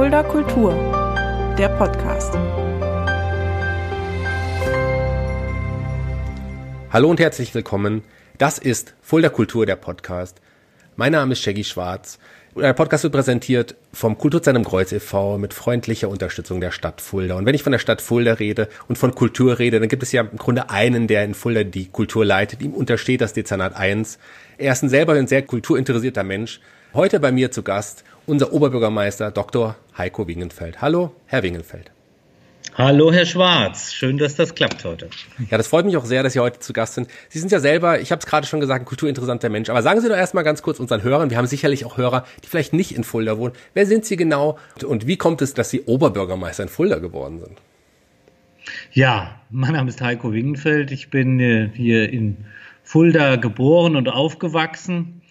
Fulda Kultur, der Podcast. Hallo und herzlich willkommen. Das ist Fulda Kultur, der Podcast. Mein Name ist Shaggy Schwarz. Der Podcast wird präsentiert vom Kulturzentrum Kreuz e.V. mit freundlicher Unterstützung der Stadt Fulda. Und wenn ich von der Stadt Fulda rede und von Kultur rede, dann gibt es ja im Grunde einen, der in Fulda die Kultur leitet. Ihm untersteht das Dezernat 1. Er ist ein selber ein sehr kulturinteressierter Mensch. Heute bei mir zu Gast unser Oberbürgermeister Dr. Heiko Wingenfeld. Hallo, Herr Wingenfeld. Hallo, Herr Schwarz. Schön, dass das klappt heute. Ja, das freut mich auch sehr, dass Sie heute zu Gast sind. Sie sind ja selber, ich habe es gerade schon gesagt, ein kulturinteressanter Mensch. Aber sagen Sie doch erstmal ganz kurz unseren Hörern, wir haben sicherlich auch Hörer, die vielleicht nicht in Fulda wohnen. Wer sind Sie genau und wie kommt es, dass Sie Oberbürgermeister in Fulda geworden sind? Ja, mein Name ist Heiko Wingenfeld. Ich bin äh, hier in Fulda geboren und aufgewachsen.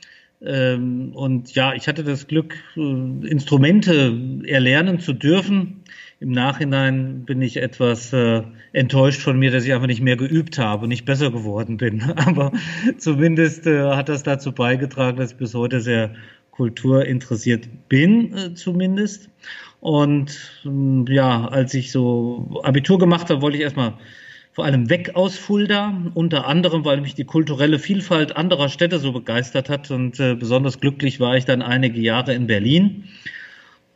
Ähm, und ja, ich hatte das Glück, äh, Instrumente erlernen zu dürfen im Nachhinein bin ich etwas äh, enttäuscht von mir, dass ich einfach nicht mehr geübt habe und nicht besser geworden bin. Aber zumindest äh, hat das dazu beigetragen, dass ich bis heute sehr kulturinteressiert bin, äh, zumindest. Und ähm, ja, als ich so Abitur gemacht habe, wollte ich erstmal vor allem weg aus Fulda, unter anderem, weil mich die kulturelle Vielfalt anderer Städte so begeistert hat. Und äh, besonders glücklich war ich dann einige Jahre in Berlin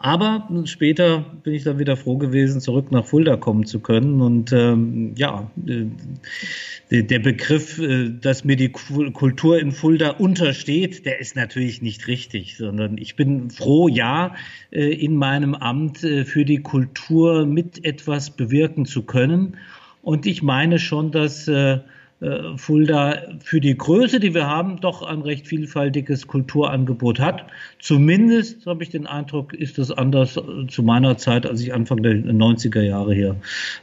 aber später bin ich dann wieder froh gewesen, zurück nach Fulda kommen zu können. Und ähm, ja, äh, der Begriff, äh, dass mir die Kultur in Fulda untersteht, der ist natürlich nicht richtig, sondern ich bin froh, ja, äh, in meinem Amt für die Kultur mit etwas bewirken zu können. Und ich meine schon, dass äh, äh, Fulda für die Größe, die wir haben, doch ein recht vielfältiges Kulturangebot hat. Zumindest habe ich den Eindruck, ist es anders äh, zu meiner Zeit, als ich Anfang der 90er Jahre hier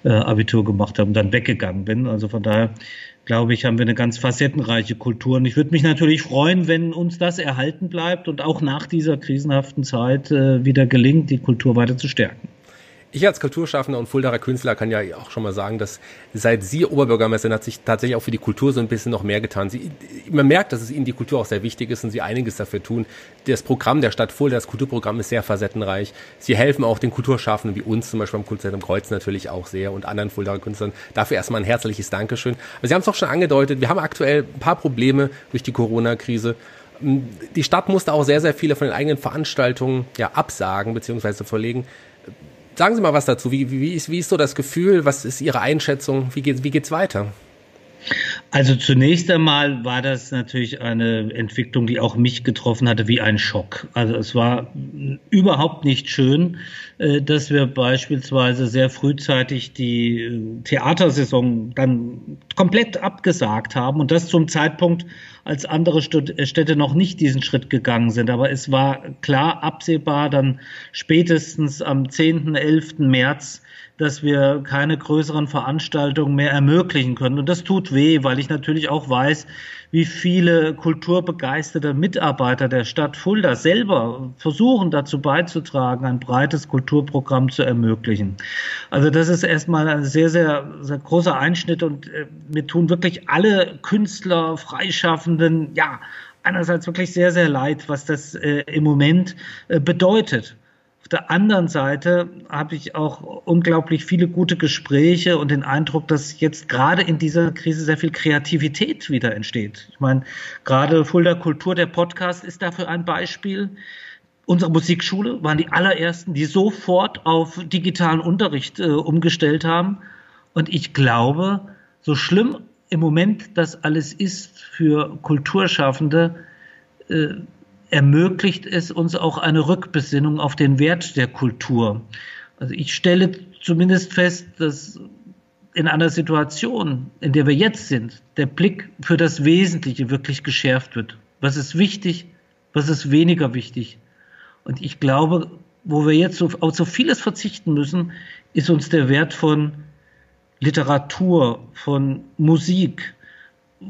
äh, Abitur gemacht habe und dann weggegangen bin. Also von daher glaube ich, haben wir eine ganz facettenreiche Kultur. Und ich würde mich natürlich freuen, wenn uns das erhalten bleibt und auch nach dieser krisenhaften Zeit äh, wieder gelingt, die Kultur weiter zu stärken. Ich als Kulturschaffender und Fuldaer Künstler kann ja auch schon mal sagen, dass seit Sie Oberbürgermeister sind, hat sich tatsächlich auch für die Kultur so ein bisschen noch mehr getan. Sie, man merkt, dass es Ihnen die Kultur auch sehr wichtig ist und Sie einiges dafür tun. Das Programm der Stadt Fulda, das Kulturprogramm ist sehr facettenreich. Sie helfen auch den Kulturschaffenden wie uns, zum Beispiel am Kulturzentrum Kreuz natürlich auch sehr und anderen Fuldaer Künstlern. Dafür erstmal ein herzliches Dankeschön. Aber Sie haben es auch schon angedeutet, wir haben aktuell ein paar Probleme durch die Corona-Krise die Stadt musste auch sehr, sehr viele von den eigenen Veranstaltungen ja absagen bzw. verlegen. Sagen Sie mal was dazu. Wie, wie, ist, wie ist so das Gefühl? Was ist Ihre Einschätzung? Wie geht wie geht's weiter? Also zunächst einmal war das natürlich eine Entwicklung, die auch mich getroffen hatte, wie ein Schock. Also es war überhaupt nicht schön, äh, dass wir beispielsweise sehr frühzeitig die äh, Theatersaison dann komplett abgesagt haben und das zum Zeitpunkt, als andere Städte noch nicht diesen Schritt gegangen sind. Aber es war klar absehbar, dann spätestens am 10., 11. März, dass wir keine größeren Veranstaltungen mehr ermöglichen können. Und das tut weh, weil ich natürlich auch weiß, wie viele kulturbegeisterte Mitarbeiter der Stadt Fulda selber versuchen dazu beizutragen, ein breites Kulturprogramm zu ermöglichen. Also das ist erstmal ein sehr, sehr, sehr großer Einschnitt und äh, mir tun wirklich alle Künstler, Freischaffenden, ja, einerseits wirklich sehr, sehr leid, was das äh, im Moment äh, bedeutet der anderen Seite habe ich auch unglaublich viele gute Gespräche und den Eindruck, dass jetzt gerade in dieser Krise sehr viel Kreativität wieder entsteht. Ich meine, gerade Fulda Kultur, der Podcast ist dafür ein Beispiel. Unsere Musikschule waren die allerersten, die sofort auf digitalen Unterricht äh, umgestellt haben. Und ich glaube, so schlimm im Moment das alles ist für Kulturschaffende, äh, ermöglicht es uns auch eine Rückbesinnung auf den Wert der Kultur. Also ich stelle zumindest fest, dass in einer Situation, in der wir jetzt sind, der Blick für das Wesentliche wirklich geschärft wird. Was ist wichtig, was ist weniger wichtig? Und ich glaube, wo wir jetzt auf so vieles verzichten müssen, ist uns der Wert von Literatur, von Musik,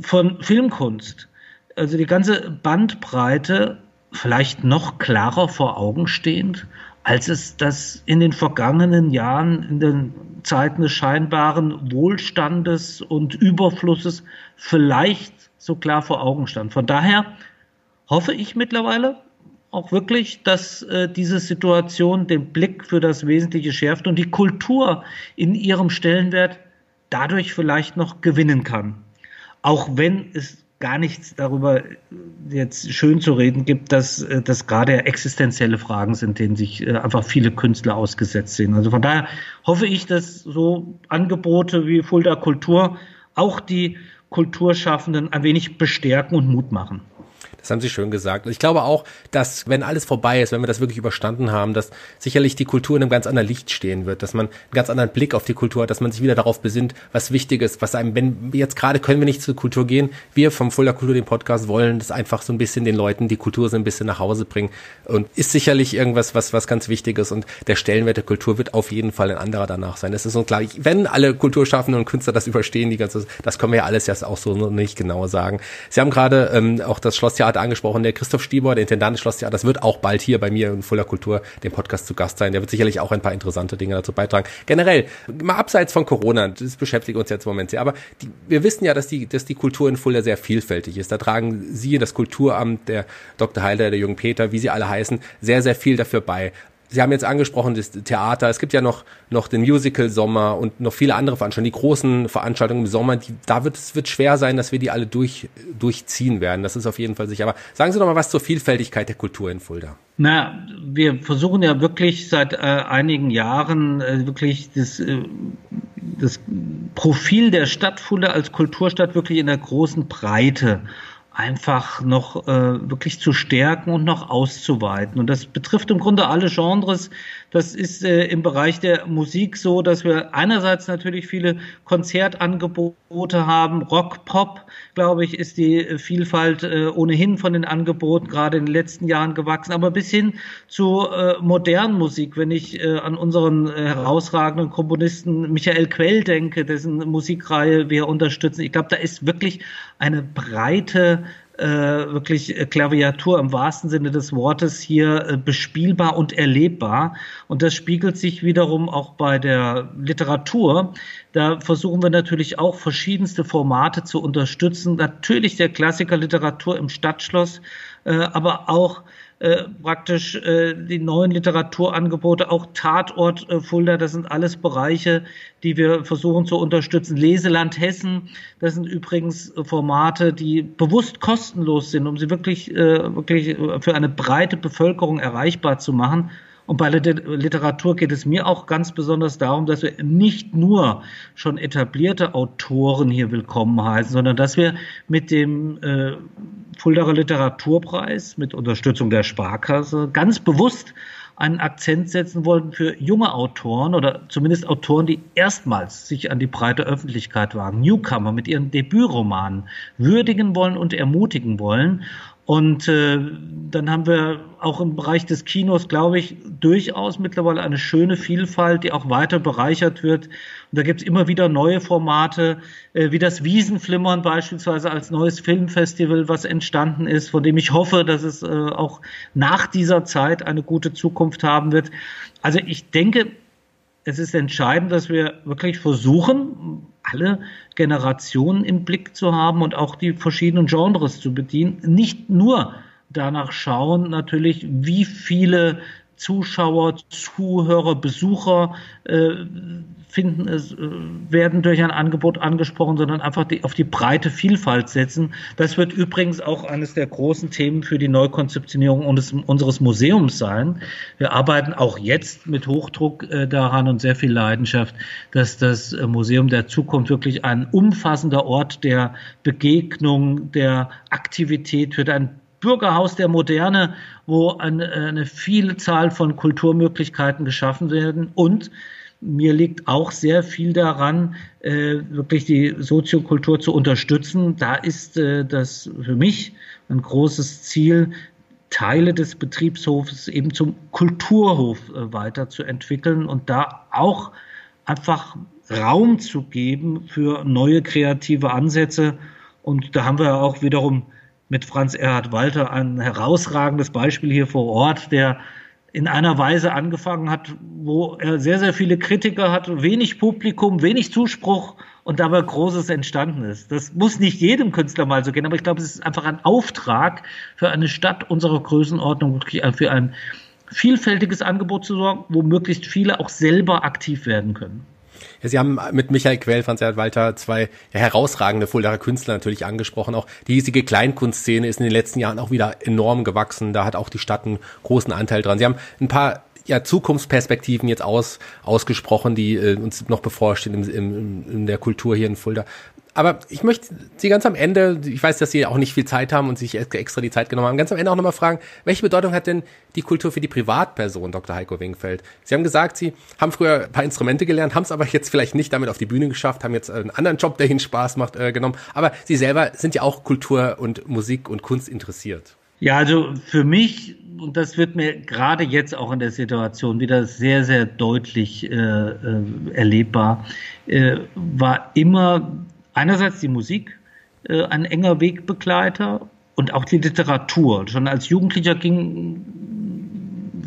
von Filmkunst, also die ganze Bandbreite vielleicht noch klarer vor Augen stehend, als es das in den vergangenen Jahren, in den Zeiten des scheinbaren Wohlstandes und Überflusses vielleicht so klar vor Augen stand. Von daher hoffe ich mittlerweile, auch wirklich, dass äh, diese Situation den Blick für das Wesentliche schärft und die Kultur in ihrem Stellenwert dadurch vielleicht noch gewinnen kann. Auch wenn es gar nichts darüber jetzt schön zu reden gibt, dass äh, das gerade existenzielle Fragen sind, denen sich äh, einfach viele Künstler ausgesetzt sehen. Also von daher hoffe ich, dass so Angebote wie Fulda Kultur auch die Kulturschaffenden ein wenig bestärken und Mut machen. Das haben Sie schön gesagt. Ich glaube auch, dass wenn alles vorbei ist, wenn wir das wirklich überstanden haben, dass sicherlich die Kultur in einem ganz anderen Licht stehen wird, dass man einen ganz anderen Blick auf die Kultur hat, dass man sich wieder darauf besinnt, was wichtig ist, was einem, wenn jetzt gerade können wir nicht zur Kultur gehen, wir vom Fuller Kultur, den Podcast, wollen das einfach so ein bisschen den Leuten die Kultur so ein bisschen nach Hause bringen und ist sicherlich irgendwas, was, was ganz wichtig ist und der Stellenwert der Kultur wird auf jeden Fall ein anderer danach sein. Es ist unglaublich, wenn alle Kulturschaffenden und Künstler das überstehen, die ganze, das können wir ja alles jetzt auch so nicht genau sagen. Sie haben gerade ähm, auch das Schlosstheater Theater angesprochen. Der Christoph Stieber, der Intendant des Schlosstheaters, wird auch bald hier bei mir in Fuller Kultur, dem Podcast zu Gast sein. Der wird sicherlich auch ein paar interessante Dinge dazu beitragen. Generell, mal abseits von Corona, das beschäftigt uns jetzt im Moment sehr, aber die, wir wissen ja, dass die, dass die Kultur in Fulda sehr vielfältig ist. Da tragen Sie, das Kulturamt, der Dr. Heiler, der Jürgen Peter, wie sie alle heißen, sehr, sehr viel dafür bei. Sie haben jetzt angesprochen, das Theater. Es gibt ja noch, noch den Musical Sommer und noch viele andere Veranstaltungen. Die großen Veranstaltungen im Sommer, die, da wird es wird schwer sein, dass wir die alle durch, durchziehen werden. Das ist auf jeden Fall sicher. Aber sagen Sie doch mal was zur Vielfältigkeit der Kultur in Fulda. Na, wir versuchen ja wirklich seit äh, einigen Jahren äh, wirklich das, äh, das Profil der Stadt Fulda als Kulturstadt wirklich in der großen Breite einfach noch äh, wirklich zu stärken und noch auszuweiten. Und das betrifft im Grunde alle Genres. Das ist äh, im Bereich der Musik so, dass wir einerseits natürlich viele Konzertangebote haben. Rock, Pop, glaube ich, ist die Vielfalt äh, ohnehin von den Angeboten gerade in den letzten Jahren gewachsen. Aber bis hin zu äh, modernen Musik, wenn ich äh, an unseren äh, herausragenden Komponisten Michael Quell denke, dessen Musikreihe wir unterstützen. Ich glaube, da ist wirklich eine breite äh, wirklich Klaviatur im wahrsten Sinne des Wortes hier äh, bespielbar und erlebbar. Und das spiegelt sich wiederum auch bei der Literatur. Da versuchen wir natürlich auch verschiedenste Formate zu unterstützen. Natürlich der Klassiker Literatur im Stadtschloss, äh, aber auch äh, praktisch äh, die neuen Literaturangebote, auch Tatort äh, Fulda, das sind alles Bereiche, die wir versuchen zu unterstützen. Leseland Hessen, das sind übrigens Formate, die bewusst kostenlos sind, um sie wirklich, äh, wirklich für eine breite Bevölkerung erreichbar zu machen. Und bei Literatur geht es mir auch ganz besonders darum, dass wir nicht nur schon etablierte Autoren hier willkommen heißen, sondern dass wir mit dem äh, Fuldaer Literaturpreis mit Unterstützung der Sparkasse ganz bewusst einen Akzent setzen wollten für junge Autoren oder zumindest Autoren, die erstmals sich an die breite Öffentlichkeit wagen, Newcomer mit ihren Debütromanen würdigen wollen und ermutigen wollen. Und äh, dann haben wir auch im Bereich des Kinos, glaube ich, durchaus mittlerweile eine schöne Vielfalt, die auch weiter bereichert wird. Und da gibt es immer wieder neue Formate, äh, wie das Wiesenflimmern beispielsweise als neues Filmfestival, was entstanden ist, von dem ich hoffe, dass es äh, auch nach dieser Zeit eine gute Zukunft haben wird. Also ich denke, es ist entscheidend, dass wir wirklich versuchen, alle Generationen im Blick zu haben und auch die verschiedenen Genres zu bedienen. Nicht nur danach schauen, natürlich, wie viele Zuschauer, Zuhörer, Besucher äh, finden es, äh, werden durch ein Angebot angesprochen, sondern einfach die, auf die breite Vielfalt setzen. Das wird übrigens auch eines der großen Themen für die Neukonzeptionierung unseres, unseres Museums sein. Wir arbeiten auch jetzt mit Hochdruck äh, daran und sehr viel Leidenschaft, dass das äh, Museum der Zukunft wirklich ein umfassender Ort der Begegnung, der Aktivität wird, ein Bürgerhaus der Moderne, wo eine, eine Vielzahl von Kulturmöglichkeiten geschaffen werden und mir liegt auch sehr viel daran, äh, wirklich die Soziokultur zu unterstützen. Da ist äh, das für mich ein großes Ziel, Teile des Betriebshofes eben zum Kulturhof äh, weiterzuentwickeln und da auch einfach Raum zu geben für neue kreative Ansätze. Und da haben wir auch wiederum mit Franz Erhard Walter ein herausragendes Beispiel hier vor Ort, der in einer Weise angefangen hat, wo er sehr, sehr viele Kritiker hat, wenig Publikum, wenig Zuspruch und dabei Großes entstanden ist. Das muss nicht jedem Künstler mal so gehen, aber ich glaube, es ist einfach ein Auftrag für eine Stadt unserer Größenordnung, wirklich für ein vielfältiges Angebot zu sorgen, wo möglichst viele auch selber aktiv werden können. Ja, Sie haben mit Michael Quell, Franz Walter zwei herausragende Fuldaer Künstler natürlich angesprochen. Auch die hiesige Kleinkunstszene ist in den letzten Jahren auch wieder enorm gewachsen. Da hat auch die Stadt einen großen Anteil dran. Sie haben ein paar ja, Zukunftsperspektiven jetzt aus, ausgesprochen, die äh, uns noch bevorstehen im, im, in der Kultur hier in Fulda. Aber ich möchte Sie ganz am Ende, ich weiß, dass Sie auch nicht viel Zeit haben und sich extra die Zeit genommen haben, ganz am Ende auch nochmal fragen, welche Bedeutung hat denn die Kultur für die Privatperson, Dr. Heiko Wingfeld? Sie haben gesagt, Sie haben früher ein paar Instrumente gelernt, haben es aber jetzt vielleicht nicht damit auf die Bühne geschafft, haben jetzt einen anderen Job, der Ihnen Spaß macht, äh, genommen. Aber Sie selber sind ja auch Kultur und Musik und Kunst interessiert. Ja, also für mich, und das wird mir gerade jetzt auch in der Situation wieder sehr, sehr deutlich äh, äh, erlebbar, äh, war immer einerseits die Musik äh, ein enger Wegbegleiter und auch die Literatur. Schon als Jugendlicher ging,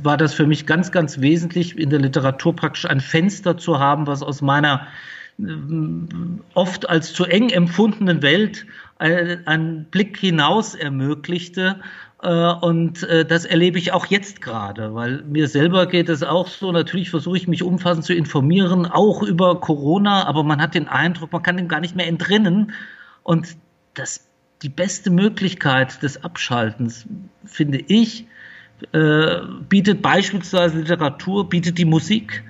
war das für mich ganz, ganz wesentlich, in der Literatur praktisch ein Fenster zu haben, was aus meiner äh, oft als zu eng empfundenen Welt einen Blick hinaus ermöglichte. Äh, und äh, das erlebe ich auch jetzt gerade, weil mir selber geht es auch so. Natürlich versuche ich mich umfassend zu informieren, auch über Corona, aber man hat den Eindruck, man kann dem gar nicht mehr entrinnen. Und das, die beste Möglichkeit des Abschaltens, finde ich, äh, bietet beispielsweise Literatur, bietet die Musik.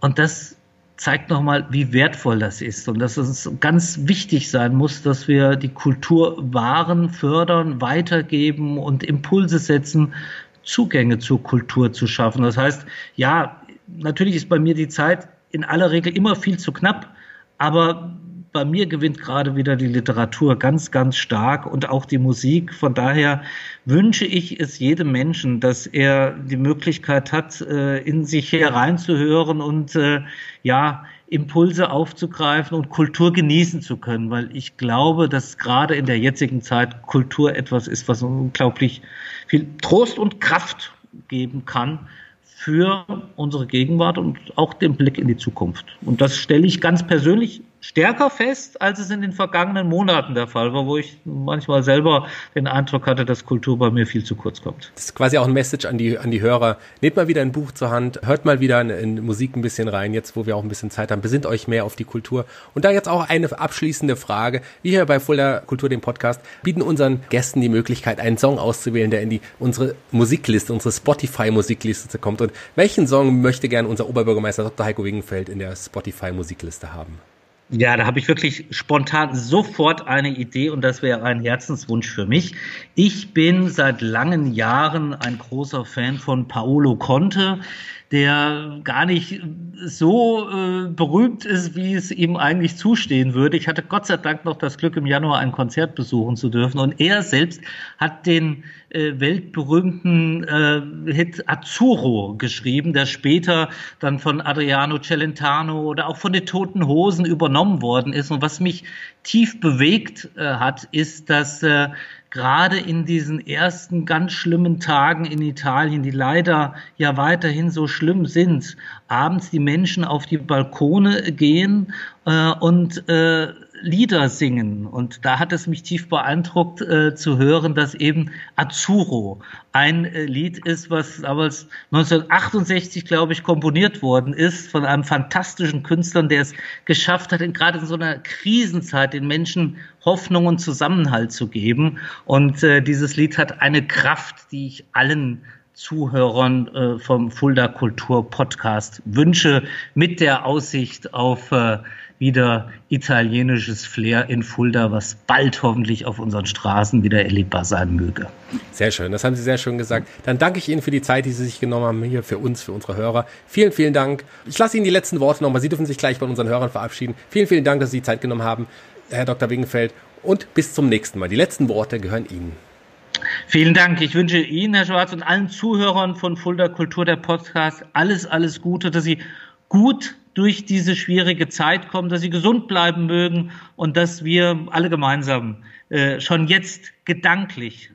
Und das zeigt nochmal, wie wertvoll das ist und dass es ganz wichtig sein muss, dass wir die Kultur wahren, fördern, weitergeben und Impulse setzen, Zugänge zur Kultur zu schaffen. Das heißt, ja, natürlich ist bei mir die Zeit in aller Regel immer viel zu knapp, aber bei mir gewinnt gerade wieder die Literatur ganz, ganz stark und auch die Musik. Von daher wünsche ich es jedem Menschen, dass er die Möglichkeit hat, äh, in sich hereinzuhören und äh, ja, Impulse aufzugreifen und Kultur genießen zu können, weil ich glaube, dass gerade in der jetzigen Zeit Kultur etwas ist, was unglaublich viel Trost und Kraft geben kann für unsere Gegenwart und auch den Blick in die Zukunft. Und das stelle ich ganz persönlich stärker fest, als es in den vergangenen Monaten der Fall war, wo ich manchmal selber den Eindruck hatte, dass Kultur bei mir viel zu kurz kommt. Das ist quasi auch ein Message an die, an die Hörer. Nehmt mal wieder ein Buch zur Hand, hört mal wieder in, in Musik ein bisschen rein, jetzt wo wir auch ein bisschen Zeit haben, besinnt euch mehr auf die Kultur. Und da jetzt auch eine abschließende Frage. Wir hier bei Fuller Kultur, dem Podcast, bieten unseren Gästen die Möglichkeit, einen Song auszuwählen, der in die unsere Musikliste, unsere Spotify-Musikliste kommt. Und welchen Song möchte gern unser Oberbürgermeister Dr. Heiko Wingenfeld in der Spotify-Musikliste haben? Ja, da habe ich wirklich spontan sofort eine Idee und das wäre ein Herzenswunsch für mich. Ich bin seit langen Jahren ein großer Fan von Paolo Conte der gar nicht so äh, berühmt ist, wie es ihm eigentlich zustehen würde. Ich hatte Gott sei Dank noch das Glück, im Januar ein Konzert besuchen zu dürfen. Und er selbst hat den äh, weltberühmten äh, Hit Azzurro geschrieben, der später dann von Adriano Celentano oder auch von den Toten Hosen übernommen worden ist. Und was mich tief bewegt äh, hat, ist, dass äh, gerade in diesen ersten ganz schlimmen Tagen in Italien, die leider ja weiterhin so schlimm sind, abends die Menschen auf die Balkone gehen äh, und äh, Lieder singen. Und da hat es mich tief beeindruckt äh, zu hören, dass eben Azzurro ein äh, Lied ist, was damals 1968, glaube ich, komponiert worden ist von einem fantastischen Künstler, der es geschafft hat, gerade in so einer Krisenzeit den Menschen Hoffnung und Zusammenhalt zu geben. Und äh, dieses Lied hat eine Kraft, die ich allen Zuhörern äh, vom Fulda Kultur Podcast wünsche, mit der Aussicht auf äh, wieder italienisches Flair in Fulda, was bald hoffentlich auf unseren Straßen wieder erlebbar sein möge. Sehr schön, das haben Sie sehr schön gesagt. Dann danke ich Ihnen für die Zeit, die Sie sich genommen haben, hier für uns, für unsere Hörer. Vielen, vielen Dank. Ich lasse Ihnen die letzten Worte nochmal. Sie dürfen sich gleich bei unseren Hörern verabschieden. Vielen, vielen Dank, dass Sie die Zeit genommen haben, Herr Dr. Wingenfeld. Und bis zum nächsten Mal. Die letzten Worte gehören Ihnen. Vielen Dank. Ich wünsche Ihnen, Herr Schwarz, und allen Zuhörern von Fulda Kultur, der Podcast, alles, alles Gute, dass Sie gut durch diese schwierige Zeit kommen, dass sie gesund bleiben mögen und dass wir alle gemeinsam äh, schon jetzt gedanklich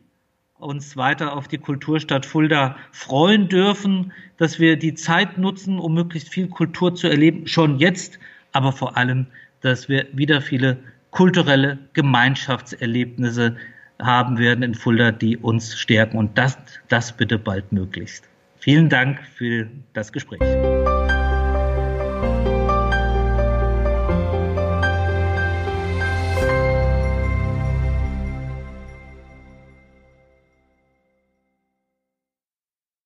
uns weiter auf die Kulturstadt Fulda freuen dürfen, dass wir die Zeit nutzen, um möglichst viel Kultur zu erleben, schon jetzt, aber vor allem dass wir wieder viele kulturelle Gemeinschaftserlebnisse haben werden in Fulda, die uns stärken. Und das, das bitte bald möglichst. Vielen Dank für das Gespräch.